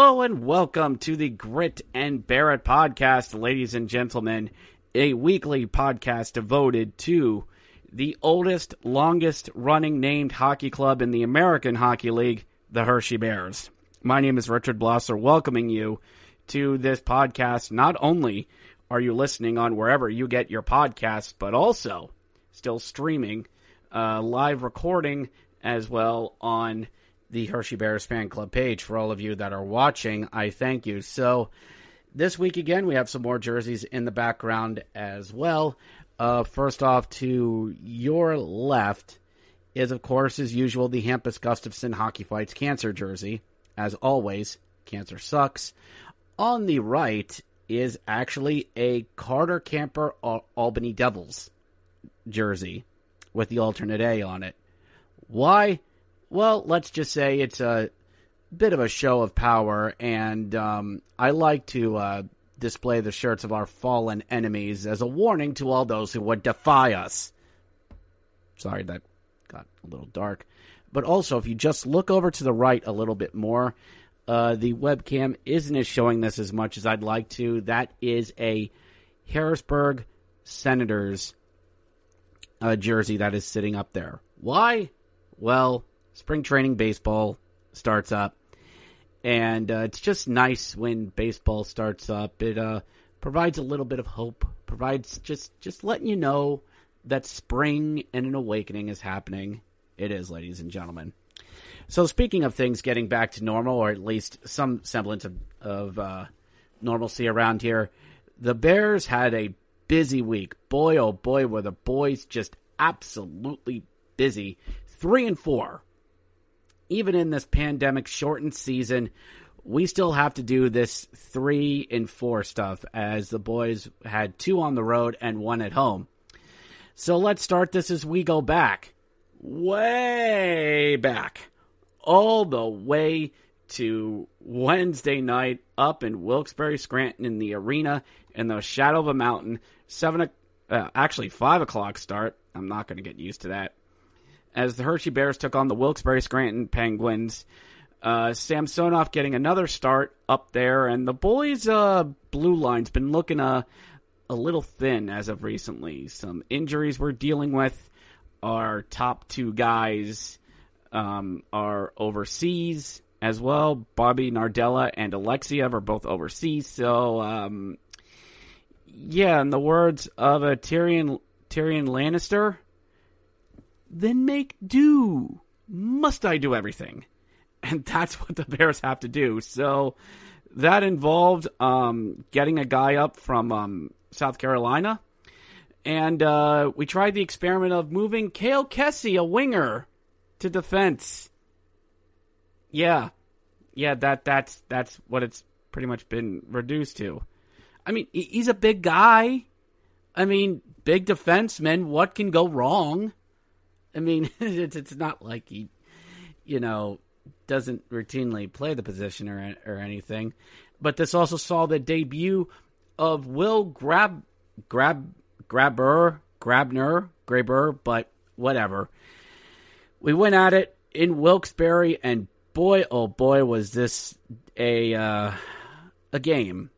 Hello and welcome to the Grit and Bear It podcast, ladies and gentlemen, a weekly podcast devoted to the oldest, longest running named hockey club in the American Hockey League, the Hershey Bears. My name is Richard Blosser, welcoming you to this podcast. Not only are you listening on wherever you get your podcasts, but also still streaming, uh, live recording as well on the Hershey Bears fan club page. For all of you that are watching, I thank you. So, this week again, we have some more jerseys in the background as well. Uh, first off, to your left is, of course, as usual, the Hampus Gustafson Hockey Fights Cancer jersey. As always, cancer sucks. On the right is actually a Carter Camper Albany Devils jersey with the alternate A on it. Why? Well, let's just say it's a bit of a show of power, and um, I like to uh, display the shirts of our fallen enemies as a warning to all those who would defy us. Sorry, that got a little dark. But also, if you just look over to the right a little bit more, uh, the webcam isn't showing this as much as I'd like to. That is a Harrisburg Senators uh, jersey that is sitting up there. Why? Well, spring training baseball starts up, and uh, it's just nice when baseball starts up. It uh, provides a little bit of hope, provides just just letting you know that spring and an awakening is happening. It is, ladies and gentlemen. So speaking of things getting back to normal, or at least some semblance of, of uh, normalcy around here, the Bears had a busy week. Boy, oh boy, were the boys just absolutely busy. Three and four even in this pandemic shortened season, we still have to do this three and four stuff as the boys had two on the road and one at home. So let's start this as we go back, way back, all the way to Wednesday night up in Wilkes-Barre, Scranton in the arena in the shadow of a mountain. Seven, uh, actually five o'clock start. I'm not going to get used to that as the Hershey Bears took on the Wilkes-Barre Scranton Penguins. Uh, Samsonov getting another start up there, and the boys' uh, blue line's been looking a, a little thin as of recently. Some injuries we're dealing with. Our top two guys um, are overseas as well. Bobby Nardella and Alexeyev are both overseas. So, um, yeah, in the words of a Tyrion Tyrion Lannister, then make do. Must I do everything? And that's what the Bears have to do. So that involved um, getting a guy up from um, South Carolina. And uh, we tried the experiment of moving Kale Kessy, a winger, to defense. Yeah. Yeah, that that's that's what it's pretty much been reduced to. I mean, he's a big guy. I mean, big defenseman. What can go wrong? I mean, it's not like he, you know, doesn't routinely play the position or or anything. But this also saw the debut of Will Grab Grab Grabber Grabner Graber, but whatever. We went at it in Wilkes-Barre, and boy, oh boy, was this a uh, a game.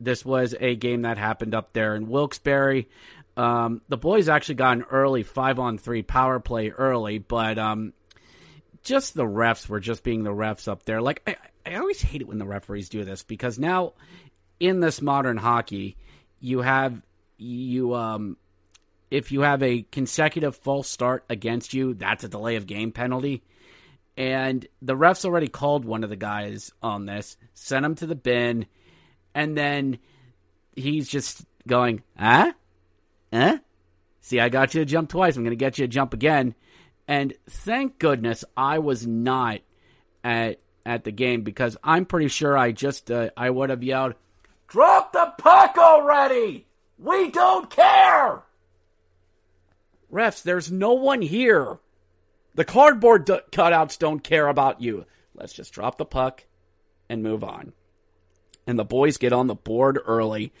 This was a game that happened up there in Wilkes-Barre. Um, the boys actually got an early five on three power play early, but um, just the refs were just being the refs up there. Like I, I always hate it when the referees do this because now in this modern hockey, you have you um if you have a consecutive false start against you, that's a delay of game penalty. And the refs already called one of the guys on this, sent him to the bin, and then he's just going, huh? Huh? See, I got you to jump twice. I'm going to get you to jump again. And thank goodness I was not at at the game because I'm pretty sure I just uh, I would have yelled, "Drop the puck already! We don't care." Refs, there's no one here. The cardboard d- cutouts don't care about you. Let's just drop the puck and move on. And the boys get on the board early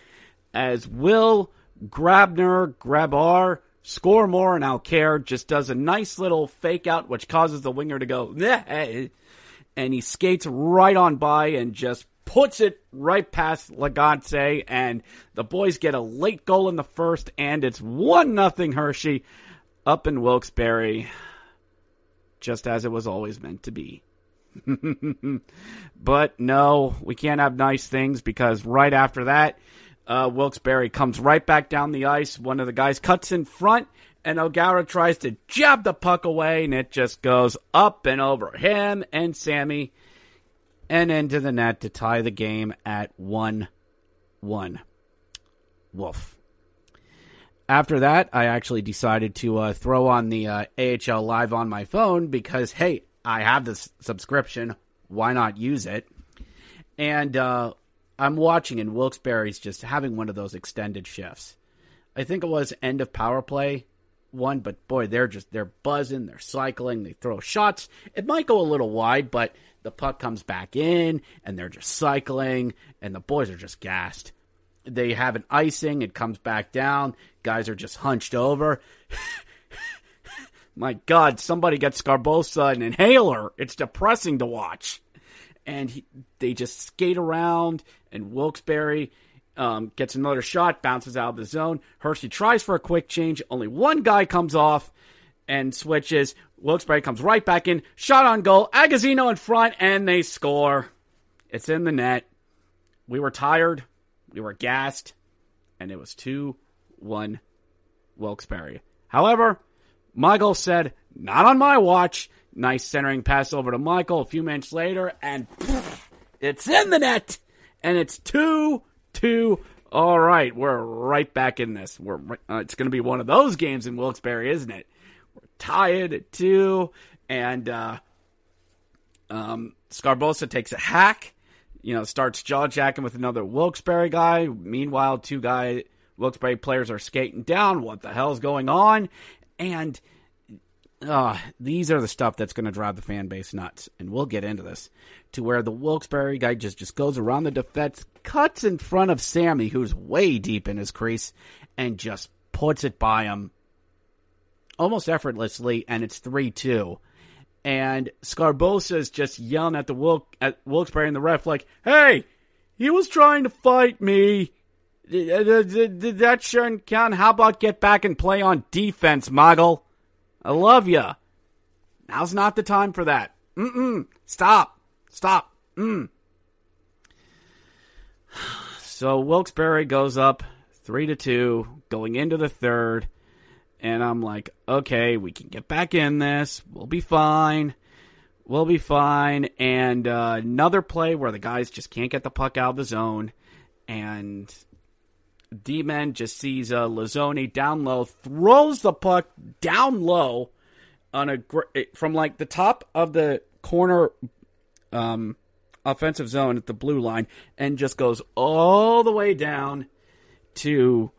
as Will Grabner, Grabar, score more and I'll just does a nice little fake out which causes the winger to go and he skates right on by and just puts it right past Lagacé and the boys get a late goal in the first and it's one nothing Hershey up in Wilkes-Barre just as it was always meant to be. but no, we can't have nice things because right after that uh, Wilkes-Barre comes right back down the ice. One of the guys cuts in front, and O'Gara tries to jab the puck away, and it just goes up and over him and Sammy and into the net to tie the game at 1 1. Woof. After that, I actually decided to uh, throw on the uh, AHL Live on my phone because, hey, I have this subscription. Why not use it? And uh, I'm watching and Wilkes-Barre's just having one of those extended shifts. I think it was end of power play one, but boy, they're just they're buzzing, they're cycling, they throw shots. It might go a little wide, but the puck comes back in and they're just cycling and the boys are just gassed. They have an icing, it comes back down, guys are just hunched over. My God, somebody get Sgarbossa an inhaler. It's depressing to watch and he, they just skate around. And Wilkes-Barre um, gets another shot, bounces out of the zone. Hershey tries for a quick change. Only one guy comes off and switches. Wilkes-Barre comes right back in. Shot on goal. Agazino in front, and they score. It's in the net. We were tired. We were gassed. And it was 2 1 Wilkes-Barre. However, Michael said, not on my watch. Nice centering pass over to Michael a few minutes later, and it's in the net, and it's two two. All right, we're right back in this. We're uh, it's going to be one of those games in Wilkes-Barre, isn't it? We're tied at two, and uh, um, Sgarbossa takes a hack. You know, starts jaw jacking with another Wilkes-Barre guy. Meanwhile, two guy Wilkes-Barre players are skating down. What the hell's going on? And uh, these are the stuff that's going to drive the fan base nuts, and we'll get into this. To where the Wilkes-Barre guy just just goes around the defense, cuts in front of Sammy, who's way deep in his crease, and just puts it by him almost effortlessly, and it's three two. And Sgarbossa is just yelling at the Wilk at Wilkes-Barre and the ref like, "Hey, he was trying to fight me." That shouldn't count. How about get back and play on defense, Moggle? I love you. Now's not the time for that. Mm-mm. Stop. Stop. Mm. So Wilkes-Barre goes up three to two, going into the third, and I'm like, okay, we can get back in this. We'll be fine. We'll be fine. And uh, another play where the guys just can't get the puck out of the zone, and D-Man just sees uh, Lazzoni down low, throws the puck down low on a from like the top of the corner um, offensive zone at the blue line, and just goes all the way down to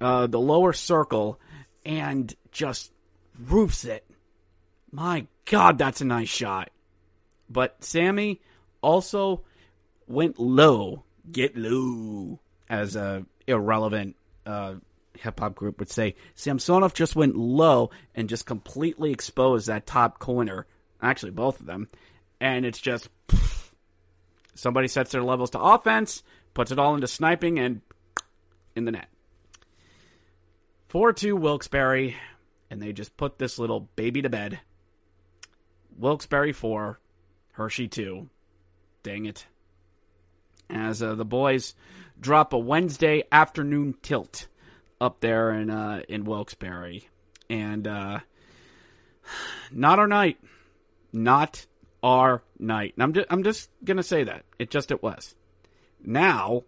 uh, the lower circle and just roofs it. My God, that's a nice shot. But Sammy also went low. Get low as a irrelevant uh, hip hop group would say, Samsonov just went low and just completely exposed that top corner. Actually, both of them. And it's just pff, somebody sets their levels to offense, puts it all into sniping, and in the net. 4 2 Wilkes-Barre, and they just put this little baby to bed. Wilkes-Barre 4, Hershey 2. Dang it. As uh, the boys drop a Wednesday afternoon tilt up there in uh, in Wilkes-Barre, and uh, not our night, not our night. And I'm just, I'm just gonna say that it just it was. Now,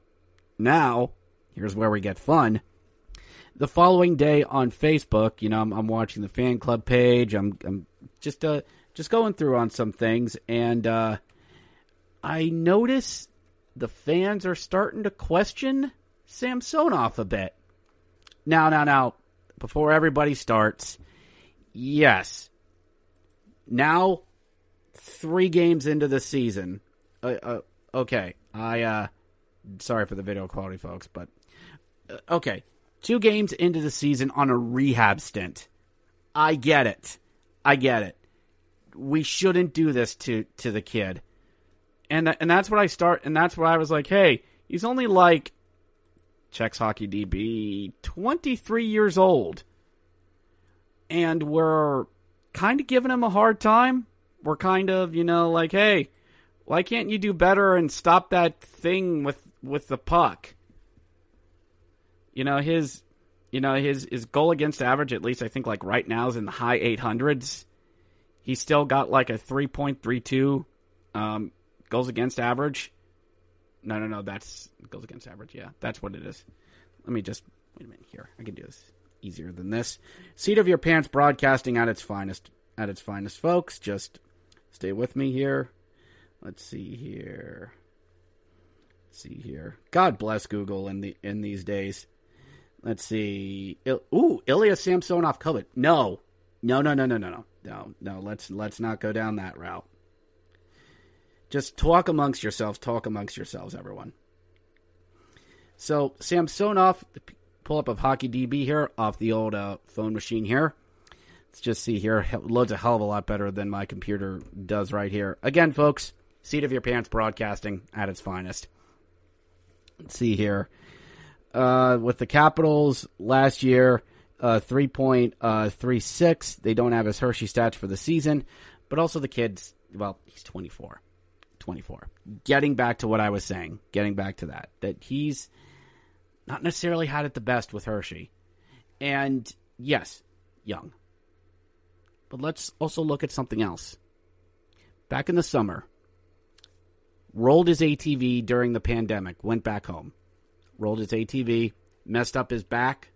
now, here's where we get fun. The following day on Facebook, you know, I'm, I'm watching the fan club page. I'm, I'm just uh just going through on some things, and uh, I notice the fans are starting to question Samsonov a bit. Now, now, now, before everybody starts, yes. Now, three games into the season. Uh, uh, okay, I, uh, sorry for the video quality, folks, but, uh, okay. Two games into the season on a rehab stint. I get it. I get it. We shouldn't do this to, to the kid and and that's what I start, and that's where I was like, hey, he's only like checks hockey DB, 23 years old, and we're kind of giving him a hard time. We're kind of, you know, like, hey, why can't you do better and stop that thing with with the puck? You know his, you know his his goal against average, at least I think like right now is in the high 800s. He's still got like a 3.32 um, Goals against average. No, no, no. That's goals against average. Yeah, that's what it is. Let me just wait a minute here. I can do this easier than this. Seat of your pants broadcasting at its finest. At its finest, folks. Just stay with me here. Let's see here. Let's see here. God bless Google in the in these days. Let's see. Il- Ooh, Ilya Samsonov covered. No, no, no, no, no, no, no, no. Let's let's not go down that route. Just talk amongst yourselves. Talk amongst yourselves, everyone. So Samsonov, pull up of Hockey DB here off the old uh, phone machine here. Let's just see here. Loads a hell of a lot better than my computer does right here. Again, folks, seat of your pants broadcasting at its finest. Let's see here. Uh, with the Capitals last year, uh, 3.36. They don't have his Hershey stats for the season, but also the kid's, well, he's 24. 24. Getting back to what I was saying, getting back to that, that he's not necessarily had it the best with Hershey. And yes, young. But let's also look at something else. Back in the summer, rolled his ATV during the pandemic, went back home, rolled his ATV, messed up his back,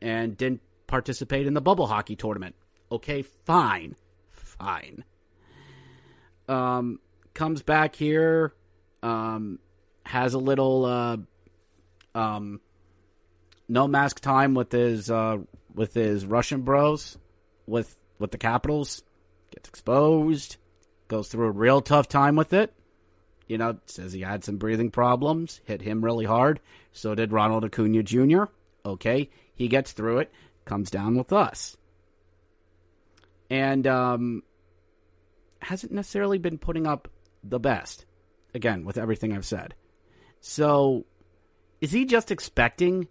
and didn't participate in the bubble hockey tournament. Okay, fine. Fine. Um, comes back here, um, has a little uh, um, no mask time with his uh, with his Russian bros, with with the Capitals, gets exposed, goes through a real tough time with it. You know, says he had some breathing problems, hit him really hard. So did Ronald Acuna Jr. Okay, he gets through it, comes down with us, and um, hasn't necessarily been putting up the best. Again, with everything I've said. So, is he just expecting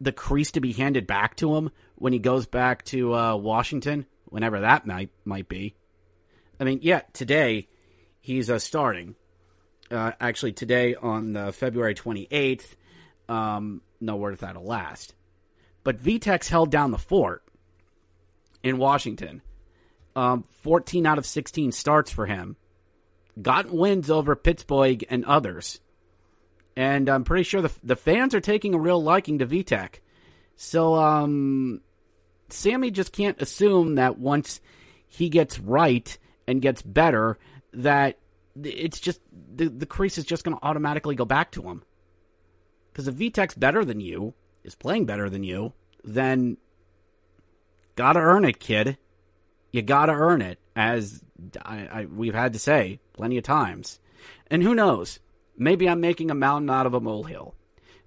the crease to be handed back to him when he goes back to uh, Washington, whenever that might might be? I mean, yeah, today he's uh, starting. Uh, actually, today on uh, February 28th, um, no word if that'll last. But Vitek held down the fort in Washington. Um, 14 out of 16 starts for him gotten wins over Pittsburgh and others. And I'm pretty sure the, the fans are taking a real liking to Vitek. So, um, Sammy just can't assume that once he gets right and gets better, that it's just the, the crease is just going to automatically go back to him. Because if Vitek's better than you, is playing better than you, then gotta earn it, kid. You gotta earn it, as I, I, we've had to say plenty of times. And who knows? Maybe I'm making a mountain out of a molehill.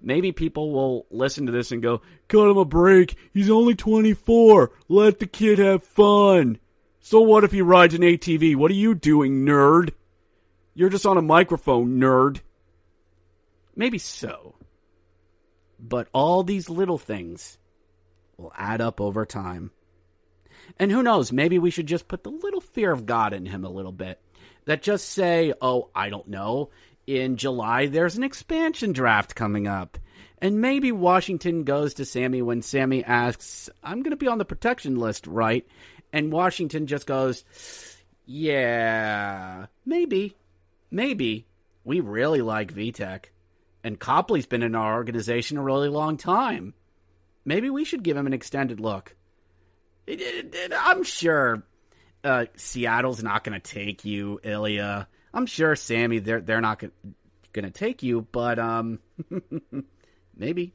Maybe people will listen to this and go, cut him a break. He's only 24. Let the kid have fun. So what if he rides an ATV? What are you doing, nerd? You're just on a microphone, nerd. Maybe so. But all these little things will add up over time. And who knows, maybe we should just put the little fear of God in him a little bit. that just say, oh, I don't know, in July there's an expansion draft coming up. And maybe Washington goes to Sammy when Sammy asks, I'm going to be on the protection list, right? And Washington just goes, yeah, maybe, maybe. We really like Vitek. And Copley's been in our organization a really long time. Maybe we should give him an extended look. It, it, it, I'm sure uh, Seattle's not going to take you, Ilya. I'm sure Sammy, they're they're not going to take you, but um, maybe.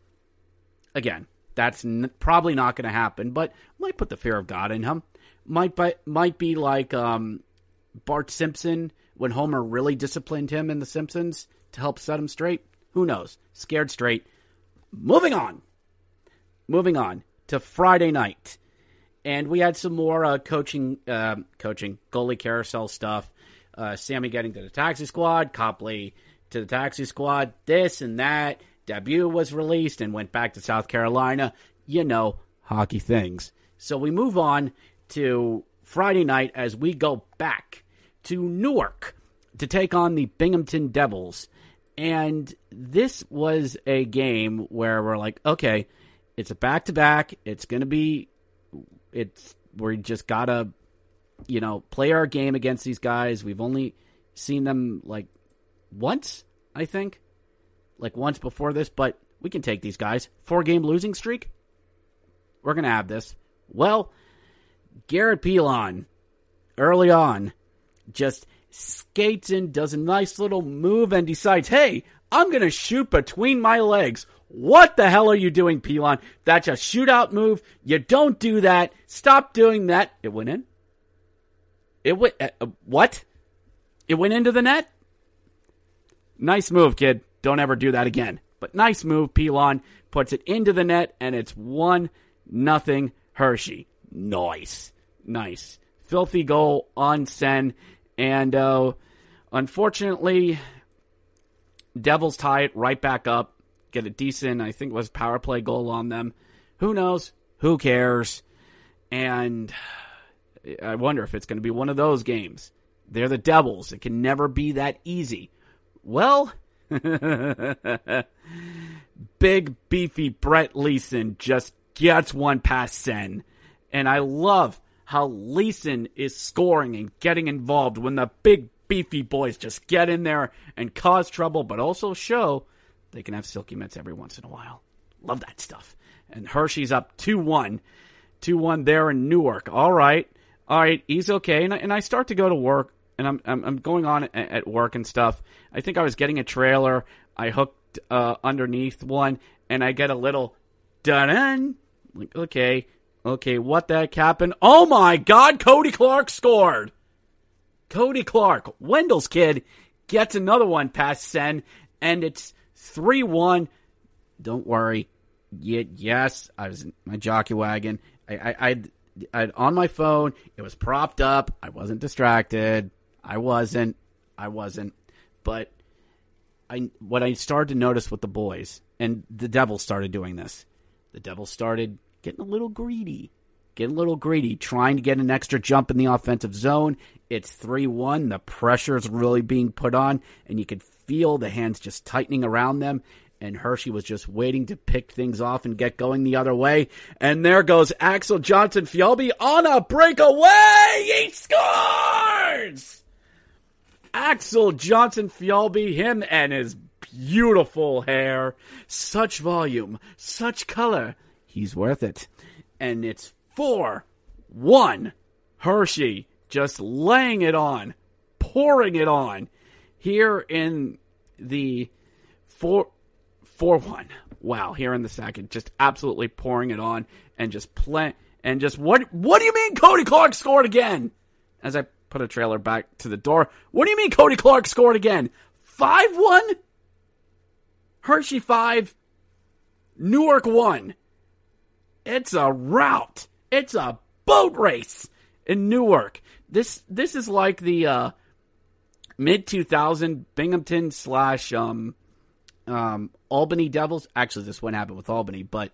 Again, that's n- probably not going to happen, but might put the fear of God in him. Might be, might be like um, Bart Simpson when Homer really disciplined him in The Simpsons to help set him straight. Who knows? Scared straight. Moving on. Moving on to Friday night and we had some more uh, coaching, uh, coaching goalie carousel stuff. Uh, Sammy getting to the taxi squad, Copley to the taxi squad, this and that. Debut was released and went back to South Carolina. You know, hockey things. So we move on to Friday night as we go back to Newark to take on the Binghamton Devils. And this was a game where we're like, okay, it's a back to back. It's going to be it's we just gotta, you know, play our game against these guys. We've only seen them like once, I think, like once before this, but we can take these guys. Four game losing streak. We're gonna have this. Well, Garrett Pilon, early on, just skates in, does a nice little move, and decides, hey, I'm going to shoot between my legs. What the hell are you doing, Pilon? That's a shootout move. You don't do that. Stop doing that. It went in. It went. Uh, uh, what? It went into the net. Nice move, kid. Don't ever do that again. But nice move. Pilon puts it into the net, and it's one nothing Hershey. Nice, nice, filthy goal on Senn, and uh, unfortunately, Devils tie it right back up get a decent, I think it was power play goal on them. Who knows? Who cares? And I wonder if it's going to be one of those games. They're the Devils. It can never be that easy. Well, big beefy Brett Leason just gets one past Senn. And I love how Leason is scoring and getting involved when the big beefy boys just get in there and cause trouble, but also show they can have silky mitts every once in a while. Love that stuff. And Hershey's up 2 1. 2 1 there in Newark. All right. All right. He's okay. And I, and I start to go to work, and I'm, I'm, I'm going on at, work and stuff. I think I was getting a trailer. I hooked uh, underneath one, and I get a little dun Like, okay. Okay. What the heck happened? Oh my God. Kody Clark scored. Kody Clark, Wendel's kid, gets another one past Senn, and it's 3 1. Don't worry. yes, I was in my jockey wagon. I, I, I'd, I'd, on my phone. It was propped up. I wasn't distracted. I wasn't. I wasn't. But I, what I started to notice with the boys, and the devil started doing this. The devil started getting a little greedy, getting a little greedy, trying to get an extra jump in the offensive zone. It's 3 1. The pressure is really being put on, and you could feel the hands just tightening around them. And Hershey was just waiting to pick things off and get going the other way. And there goes Axel Jonsson Fjallby on a breakaway. He scores! Axel Jonsson Fjallby, him and his beautiful hair. Such volume, such color. He's worth it. And it's 4 1. Hershey just laying it on, pouring it on here in the four four one. Wow, here in the second, just absolutely pouring it on and just play and just what what do you mean Kody Clark scored again? As I put a trailer back to the door, what do you mean Kody Clark scored again? Five one. Hershey five. Newark one. It's a rout. It's a boat race in Newark. This this is like the uh, mid 2000 Binghamton slash um, um, Albany Devils. Actually, this one happened with Albany, but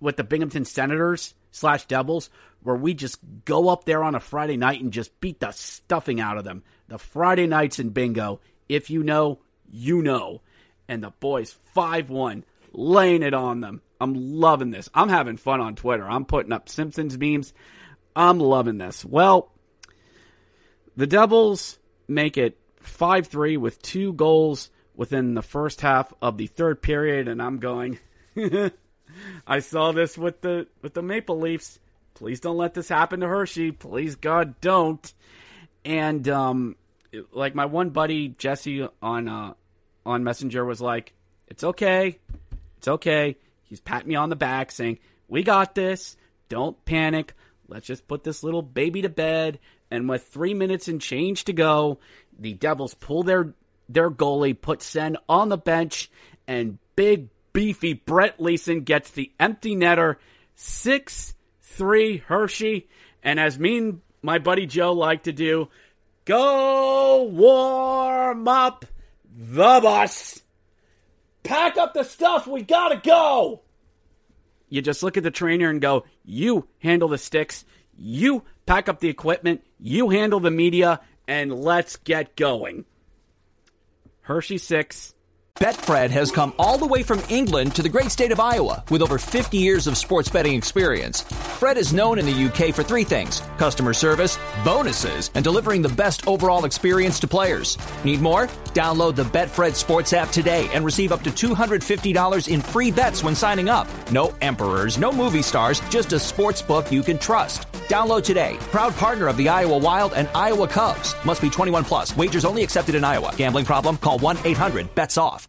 with the Binghamton Senators slash Devils, where we just go up there on a Friday night and just beat the stuffing out of them. The Friday nights in bingo. If you know, you know. And the boys 5 1, laying it on them. I'm loving this. I'm having fun on Twitter. I'm putting up Simpsons memes. I'm loving this. Well, the Devils make it 5 3 with two goals within the first half of the third period, and I'm going. I saw this with the with the Maple Leafs. Please don't let this happen to Hershey. Please God don't. And um like my one buddy Jesse on uh on Messenger was like, "It's okay. It's okay." He's patting me on the back saying, "We got this. Don't panic. Let's just put this little baby to bed." And with 3 minutes and change to go, the Devils pull their their goalie, put Senn on the bench, and big beefy Brett Leason gets the empty netter. 6 3 Hershey. And as me and my buddy Joe like to do, go warm up the bus. Pack up the stuff. We gotta go. You just look at the trainer and go, you handle the sticks. You pack up the equipment. You handle the media and let's get going. Hershey 6, Betfred has come all the way from England to the great state of Iowa with over 50 years of sports betting experience. Fred is known in the UK for three things customer service, bonuses, and delivering the best overall experience to players. Need more? Download the Betfred Sports app today and receive up to $250 in free bets when signing up. No emperors, no movie stars, just a sports book you can trust. Download today. Proud partner of the Iowa Wild and Iowa Cubs. Must be 21 plus. Wagers only accepted in Iowa. Gambling problem? Call 1 800 BETS OFF.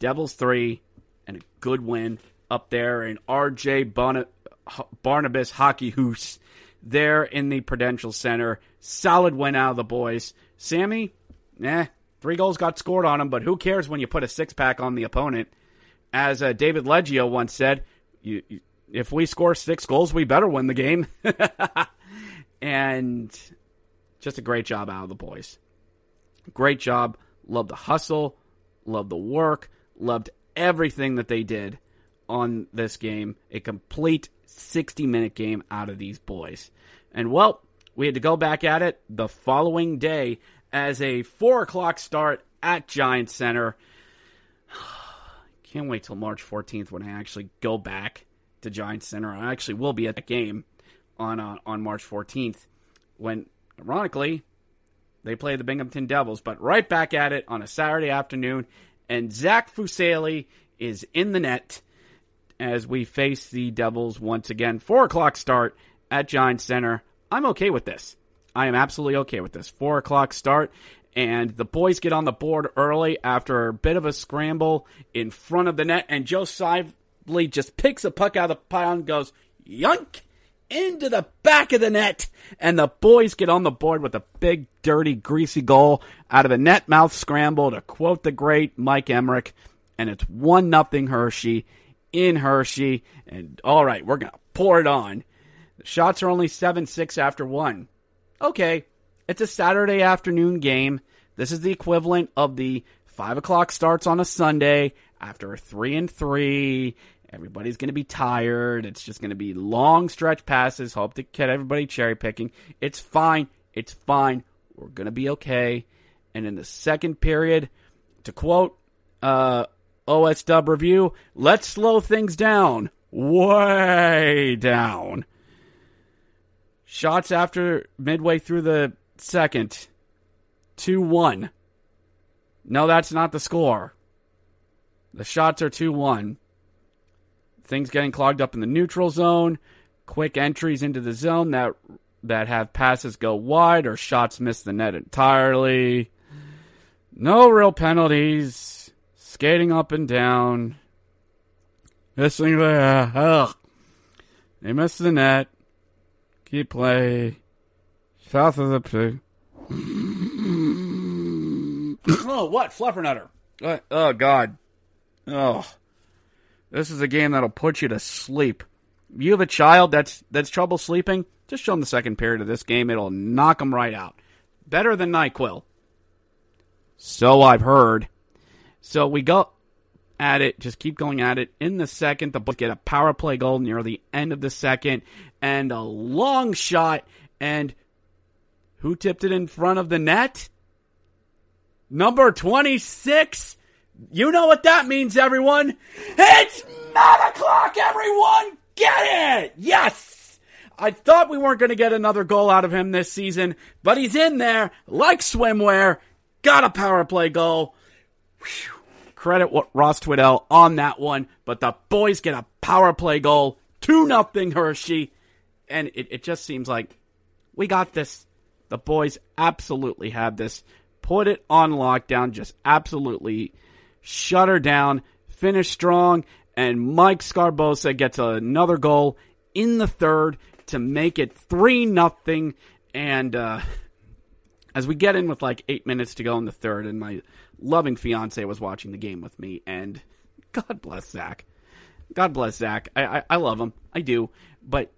Devils 3, and a good win up there in RJ Barna- Barnabas Hockey Hoose there in the Prudential Center. Solid win out of the boys. Sammy, eh, three goals got scored on him, but who cares when you put a six pack on the opponent? As uh, David Leggio once said, you, you, if we score six goals, we better win the game. and just a great job out of the boys. Great job. Love the hustle. Love the work. Loved everything that they did on this game. A complete 60 minute game out of these boys. And well, we had to go back at it the following day as a 4 o'clock start at Giant Center. Can't wait till March 14th when I actually go back to Giant Center. I actually will be at that game on uh, on March 14th when, ironically, they play the Binghamton Devils. But right back at it on a Saturday afternoon, and Zach Fucale is in the net as we face the Devils once again. Four o'clock start at Giant Center. I'm okay with this. I am absolutely okay with this. Four o'clock start, and the boys get on the board early after a bit of a scramble in front of the net, and Joe Snively just picks a puck out of the pile and goes, yunk! Into the back of the net, and the boys get on the board with a big, dirty, greasy goal out of a net mouth scramble, to quote the great Mike Emrick, and it's one nothing Hershey in Hershey, and all right, we're gonna pour it on. The shots are only seven six after one. Okay, it's a Saturday afternoon game. This is the equivalent of the five o'clock starts on a Sunday after a three and three Everybody's going to be tired. It's just going to be long stretch passes. Hope to get everybody cherry picking. It's fine. It's fine. We're going to be okay. And in the second period, to quote uh, OS Dub Review, let's slow things down. Way down. Shots after midway through the second 2 1. No, that's not the score. The shots are 2 1 things getting clogged up in the neutral zone, quick entries into the zone that that have passes go wide or shots miss the net entirely. No real penalties. Skating up and down. Missing there. Ugh. They miss the net. Keep play. South of the pig. oh, what? Fluffernutter. Uh, oh, God. Oh. This is a game that'll put you to sleep. You have a child that's that's trouble sleeping, just show them the second period of this game. It'll knock them right out. Better than NyQuil. So I've heard. So we go at it, just keep going at it. In the second, the Bulls get a power play goal near the end of the second, and a long shot. And who tipped it in front of the net? Number 26. You know what that means, everyone. It's 9 o'clock, everyone. Get it. Yes. I thought we weren't going to get another goal out of him this season, but he's in there like swimwear. Got a power play goal. Whew. Credit Ross Twiddell on that one, but the boys get a power play goal. 2 nothing Hershey. And it, it just seems like we got this. The boys absolutely have this. Put it on lockdown. Just absolutely shut her down. Finish strong. And Mike Sgarbossa gets another goal in the third to make it 3 nothing. And uh, as we get in with like eight minutes to go in the third, and my loving fiance was watching the game with me, and God bless Zach. God bless Zach. I, I, I love him. I do. But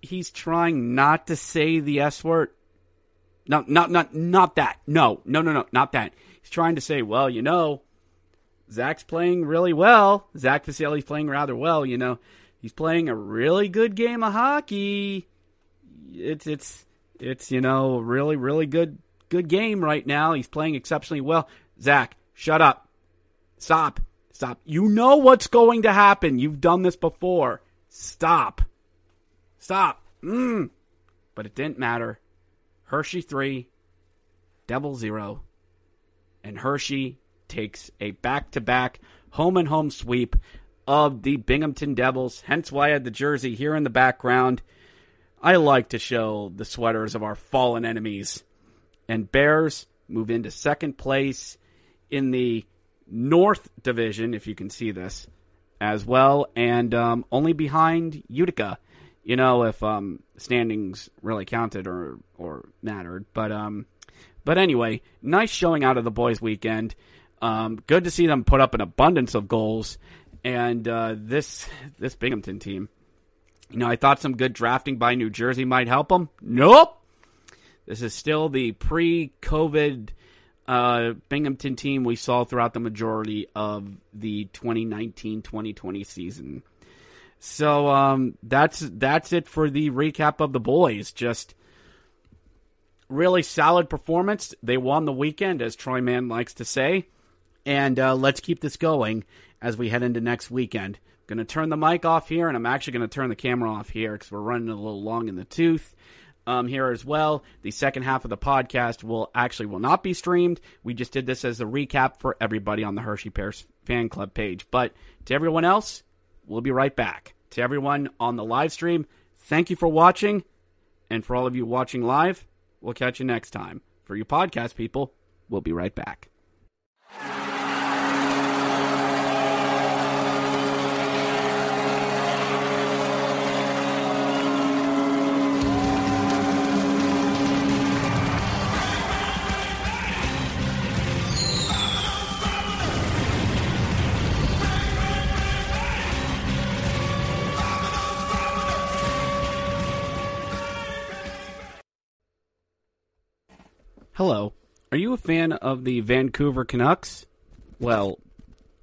he's trying not to say the S word. No, not, not, not that. No, no, no, no, not that. He's trying to say, well, you know, Zach's playing really well. Zach Pacelli's playing rather well, you know. He's playing a really good game of hockey. It's, it's, it's, you know, really, really good, good game right now. He's playing exceptionally well. Zach, shut up. Stop. Stop. You know what's going to happen. You've done this before. Stop. Stop. Mm. But it didn't matter. Hershey 3, Devil 0. And Hershey takes a back to back home and home sweep of the Binghamton Devils. Hence why I had the jersey here in the background. I like to show the sweaters of our fallen enemies. And Bears move into second place in the North Division, if you can see this, as well, and um, only behind Utica. You know, if um, standings really counted or or mattered, but um, but anyway, nice showing out of the boys' weekend. Um, good to see them put up an abundance of goals, and uh, this this Binghamton team. You know, I thought some good drafting by New Jersey might help them. Nope. This is still the pre-COVID uh, Binghamton team we saw throughout the majority of the 2019-2020 season. So um, that's that's it for the recap of the boys. Just really solid performance. They won the weekend, as Troy Mann likes to say. And uh, let's keep this going as we head into next weekend. Going to turn the mic off here, and I'm actually going to turn the camera off here because we're running a little long in the tooth um, here as well. The second half of the podcast will actually will not be streamed. We just did this as a recap for everybody on the Hershey Bears fan club page. But to everyone else, we'll be right back. To everyone on the live stream, thank you for watching. And for all of you watching live, we'll catch you next time. For you podcast people, we'll be right back. Hello. Are you a fan of the Vancouver Canucks? Well,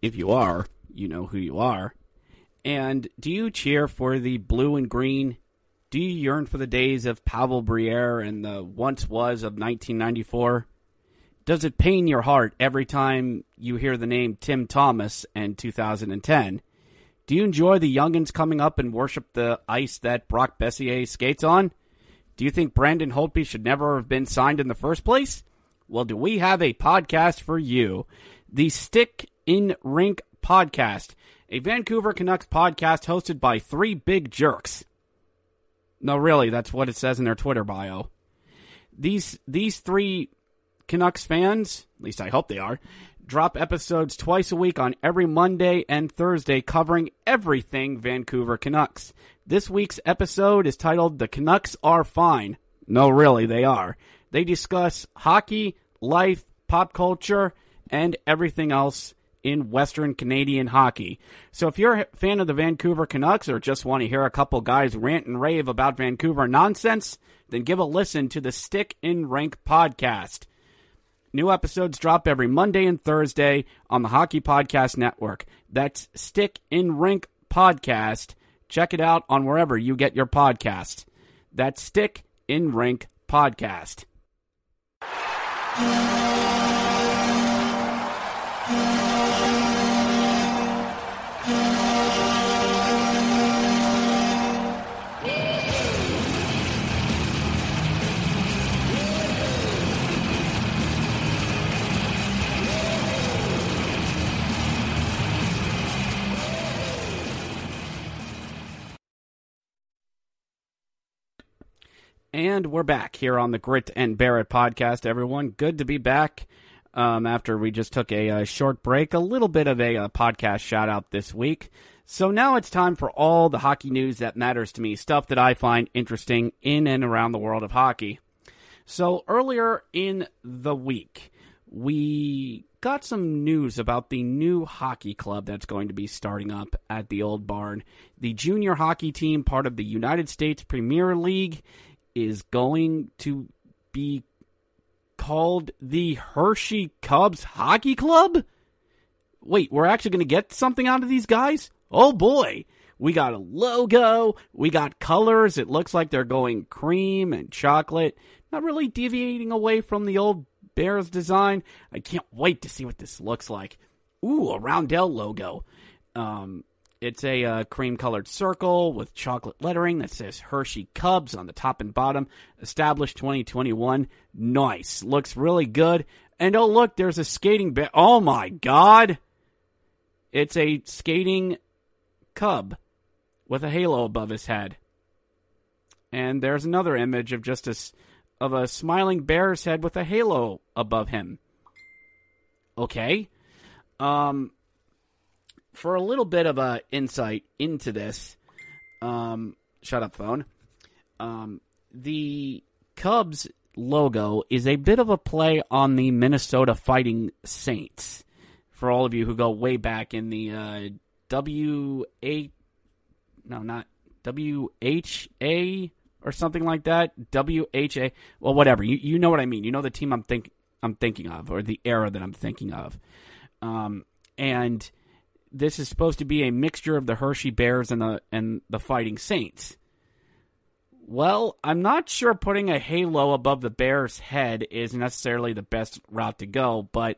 if you are, you know who you are. And do you cheer for the blue and green? Do you yearn for the days of Pavel Bure and the once was of 1994? Does it pain your heart every time you hear the name Tim Thomas and 2010? Do you enjoy the youngins coming up and worship the ice that Brock Boeser skates on? Do you think Braden Holtby should never have been signed in the first place? Well, do we have a podcast for you? The Stick in Rink Podcast, a Vancouver Canucks podcast hosted by three big jerks. No, really, that's what it says in their Twitter bio. These these three Canucks fans, at least I hope they are, drop episodes twice a week on every Monday and Thursday, covering everything Vancouver Canucks. This week's episode is titled The Canucks Are Fine. No, really, they are. They discuss hockey, life, pop culture, and everything else in Western Canadian hockey. So if you're a fan of the Vancouver Canucks or just want to hear a couple guys rant and rave about Vancouver nonsense, then give a listen to the Stick in Rank podcast. New episodes drop every Monday and Thursday on the Hockey Podcast Network. That's Stick in Rink podcast. Check it out on wherever you get your podcasts. That's Stick in Rink podcast. And we're back here on the Grit and Bear It podcast, everyone. Good to be back um, after we just took a, a, short break. A little bit of a, a podcast shout out this week. So now it's time for all the hockey news that matters to me, stuff that I find interesting in and around the world of hockey. So earlier in the week, we got some news about the new hockey club that's going to be starting up at the Old Barn. The junior hockey team, part of the United States Premier League, is going to be called the Hershey Cubs Hockey Club? Wait, we're actually going to get something out of these guys? Oh boy. We got a logo, we got colors. It looks like they're going cream and chocolate. Not really deviating away from the old Bears design. I can't wait to see what this looks like. Ooh, a Roundel logo. Um, it's a uh, cream colored circle with chocolate lettering that says Hershey Cubs on the top and bottom. Established 2021. Nice. Looks really good. And oh, look, there's a skating. Ba- oh my god. It's a skating cub with a halo above his head. And there's another image of just a, of a smiling bear's head with a halo above him. Okay. Um, for a little bit of a insight into this, um, shut up, phone. Um, the Cubs logo is a bit of a play on the Minnesota Fighting Saints. For all of you who go way back in the uh, W A, no, not W H A or something like that. W H A. Well, whatever. You you know what I mean. You know the team I'm think I'm thinking of, or the era that I'm thinking of. Um, and this is supposed to be a mixture of the Hershey Bears and the and the Fighting Saints. Well, I'm not sure putting a halo above the Bears' head is necessarily the best route to go, but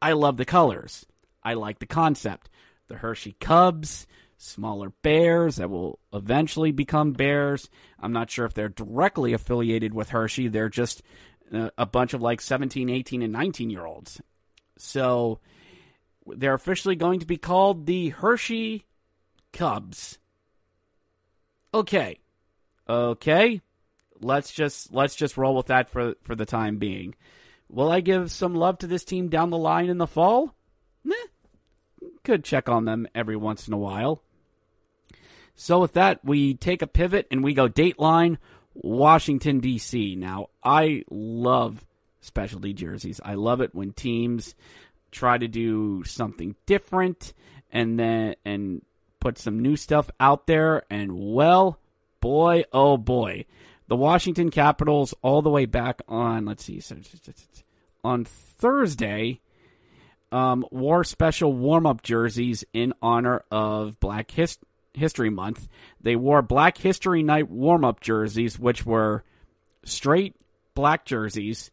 I love the colors. I like the concept. The Hershey Cubs, smaller bears that will eventually become bears. I'm not sure if they're directly affiliated with Hershey. They're just uh, a bunch of like 17, 18, and 19 year olds. So they're officially going to be called the Hershey Cubs. Okay. Okay. Let's just let's just roll with that for for the time being. Will I give some love to this team down the line in the fall? Nah. Could check on them every once in a while. So with that, we take a pivot and we go Dateline, Washington D.C. Now, I love specialty jerseys. I love it when teams try to do something different and then and put some new stuff out there. And well boy oh boy. The washington capitals all the way back on let's see on thursday um, wore special warm-up jerseys in honor of black Hist- history month. They wore black history night warm-up jerseys which were straight black jerseys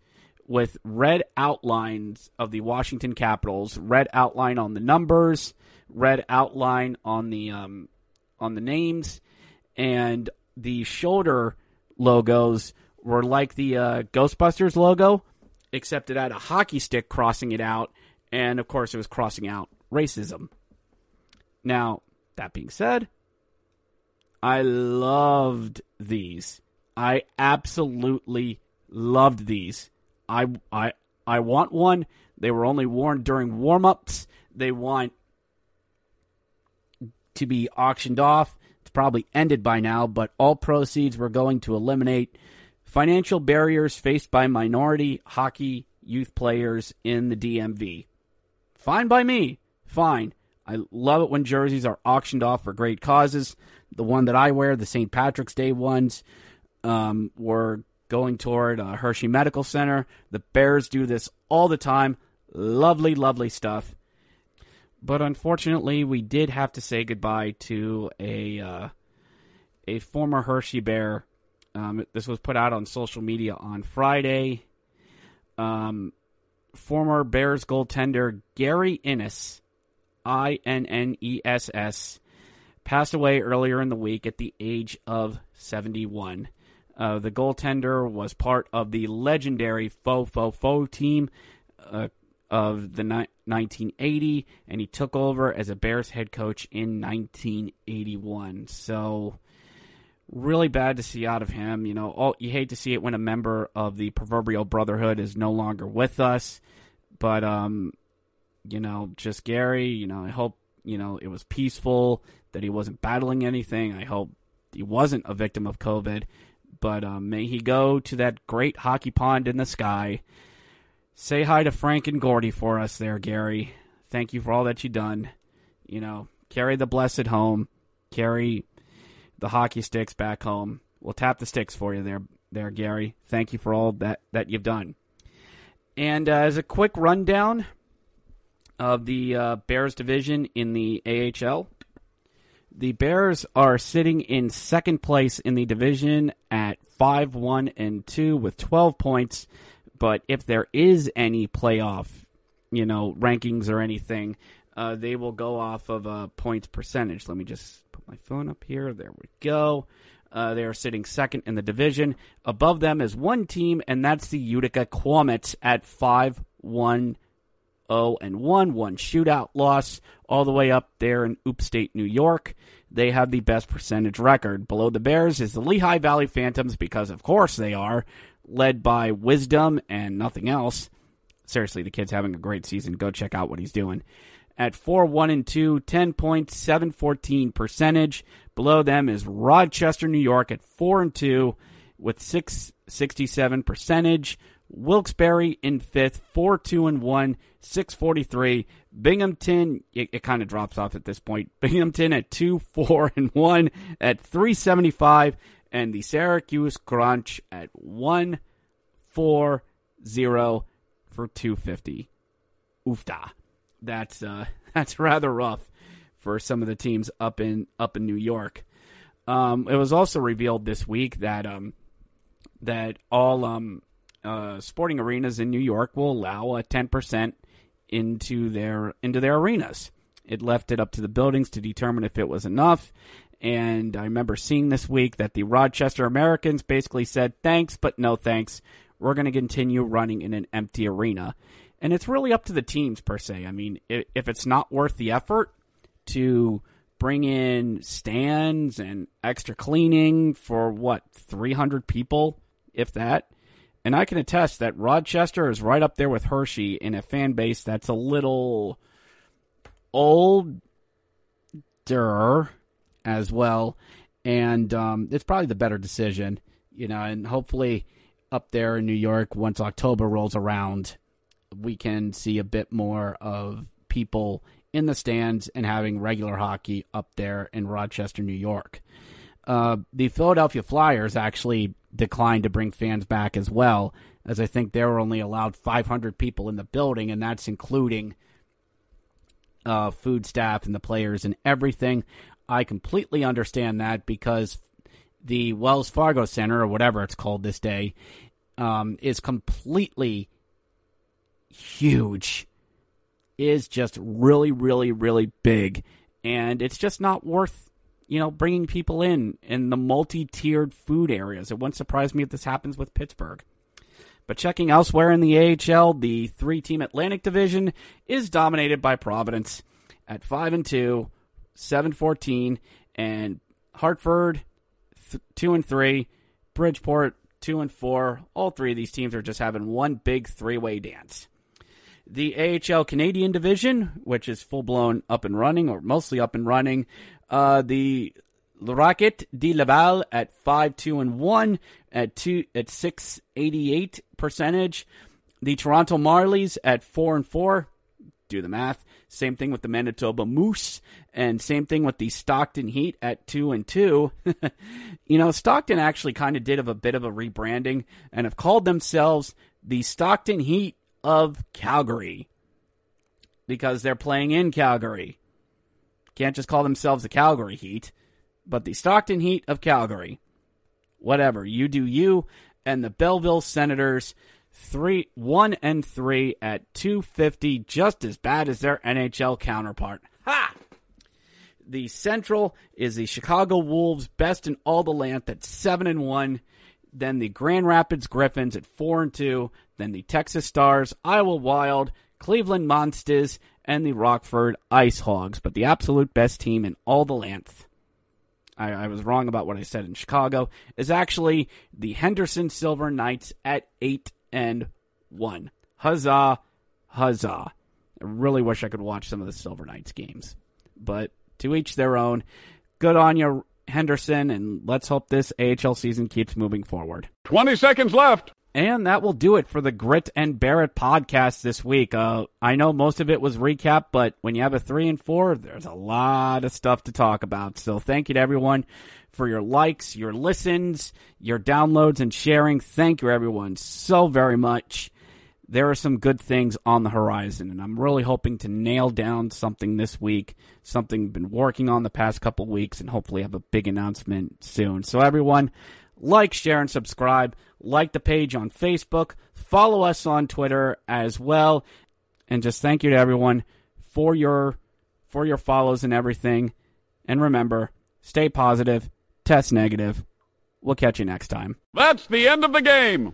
with red outlines of the Washington Capitals, red outline on the numbers, red outline on the um, on the names, and the shoulder logos were like the uh, Ghostbusters logo, except it had a hockey stick crossing it out, and of course it was crossing out racism. Now, that being said, I loved these. I absolutely loved these. I I I want one They were only worn during warm ups. They want to be auctioned off. It's probably ended by now, but all proceeds were going to eliminate financial barriers faced by minority hockey youth players in the DMV. Fine by me. Fine. I love it when jerseys are auctioned off for great causes. The one that I wear, the St. Patrick's Day ones, um, were going toward uh, Hershey Medical Center. The Bears do this all the time. Lovely, lovely stuff. But unfortunately, we did have to say goodbye to a uh, a former Hershey Bear. Um, this was put out on social media on Friday. Um, former Bears goaltender Gary Inness, I N N E S S, passed away earlier in the week at the age of 71. Uh, the goaltender was part of the legendary Fo Fo Fo team uh, of the ni- 1980, and he took over as a Bears head coach in 1981. So, really bad to see out of him. You know, all, you hate to see it when a member of the proverbial brotherhood is no longer with us. But, um, you know, just Gary, you know, I hope, you know, it was peaceful, that he wasn't battling anything. I hope he wasn't a victim of COVID. But um, may he go to that great hockey pond in the sky. Say hi to Frank and Gordy for us there, Gary. Thank you for all that you've done. You know, carry the blessed home. Carry the hockey sticks back home. We'll tap the sticks for you there, there, Gary. Thank you for all that, that you've done. And uh, as a quick rundown of the uh, Bears division in the AHL, the Bears are sitting in second place in the division at 5 1 and 2 with 12 points. But if there is any playoff, you know, rankings or anything, uh, they will go off of a points percentage. Let me just put my phone up here. There we go. Uh, they are sitting second in the division. Above them is one team, and that's the Utica Comets at 5 1 0 and 1, one shootout loss, all the way up there in upstate New York. They have the best percentage record. Below the Bears is the Lehigh Valley Phantoms, because of course they are, led by Wisdom and nothing else. Seriously, the kid's having a great season. Go check out what he's doing. At 4 1 and 2, 10.714 percentage. Below them is Rochester, New York at 4 and 2 with 667 percentage. Wilkes-Barre in fifth, four two and one, six forty three. Binghamton, it, it kind of drops off at this point. Binghamton at two four and one at three seventy five, and the Syracuse Crunch at one four zero for two fifty. Oofda, that's uh, that's rather rough for some of the teams up in up in New York. Um, it was also revealed this week that um, that all um, uh, sporting arenas in New York will allow a 10% into their into their arenas. It left it up to the buildings to determine if it was enough. And I remember seeing this week that the Rochester Americans basically said, thanks, but no thanks. We're going to continue running in an empty arena. And it's really up to the teams, per se. I mean, if it's not worth the effort to bring in stands and extra cleaning for what, 300 people, if that, and I can attest that Rochester is right up there with Hershey in a fan base that's a little older as well. And um, it's probably the better decision, you know, and hopefully up there in New York, once October rolls around, we can see a bit more of people in the stands and having regular hockey up there in Rochester, New York. Uh, the Philadelphia Flyers actually declined to bring fans back as well, as I think they were only allowed 500 people in the building, and that's including uh, food staff and the players and everything. I completely understand that because the Wells Fargo Center, or whatever it's called this day, um, is completely huge. Is just really, really, really big, and it's just not worth you know, bringing people in in the multi-tiered food areas. It wouldn't surprise me if this happens with Pittsburgh. But checking elsewhere in the AHL, the three-team Atlantic Division is dominated by Providence at five and two, seven fourteen, and Hartford th- two and three, Bridgeport two and four. All three of these teams are just having one big three-way dance. The AHL Canadian division, which is full blown up and running, or mostly up and running. Uh, the Rocket de Laval at five two and one at two at six eighty eight percentage. The Toronto Marlies at four and four. Do the math. Same thing with the Manitoba Moose, and same thing with the Stockton Heat at two and two. you know, Stockton actually kind of did have a bit of a rebranding and have called themselves the Stockton Heat of Calgary because they're playing in Calgary. Can't just call themselves the Calgary Heat, but the Stockton Heat of Calgary. Whatever, you do you. And the Belleville Senators, three, one and three at 250, just as bad as their NHL counterpart. Ha! The Central is the Chicago Wolves, best in all the land at seven and one. Then the Grand Rapids Griffins at four and two. Then the Texas Stars, Iowa Wild, Cleveland Monsters, and the Rockford Ice Hogs. But the absolute best team in all the length. I, I was wrong about what I said in Chicago. Is actually the Henderson Silver Knights at eight and one. Huzzah! Huzzah! I really wish I could watch some of the Silver Knights games, but to each their own. Good on you, Henderson, and let's hope this AHL season keeps moving forward. 20 seconds left. And that will do it for the Grit and Bear It podcast this week. Uh, I know most of it was recap, but when you have a three and four, there's a lot of stuff to talk about. So thank you to everyone for your likes, your listens, your downloads, and sharing. Thank you, everyone, so very much. There are some good things on the horizon, and I'm really hoping to nail down something this week, something I've been working on the past couple weeks, and hopefully have a big announcement soon. So, everyone, like, share, and subscribe. Like the page on Facebook. Follow us on Twitter as well. And just thank you to everyone for your for your follows and everything. And remember, stay positive, test negative. We'll catch you next time. That's the end of the game.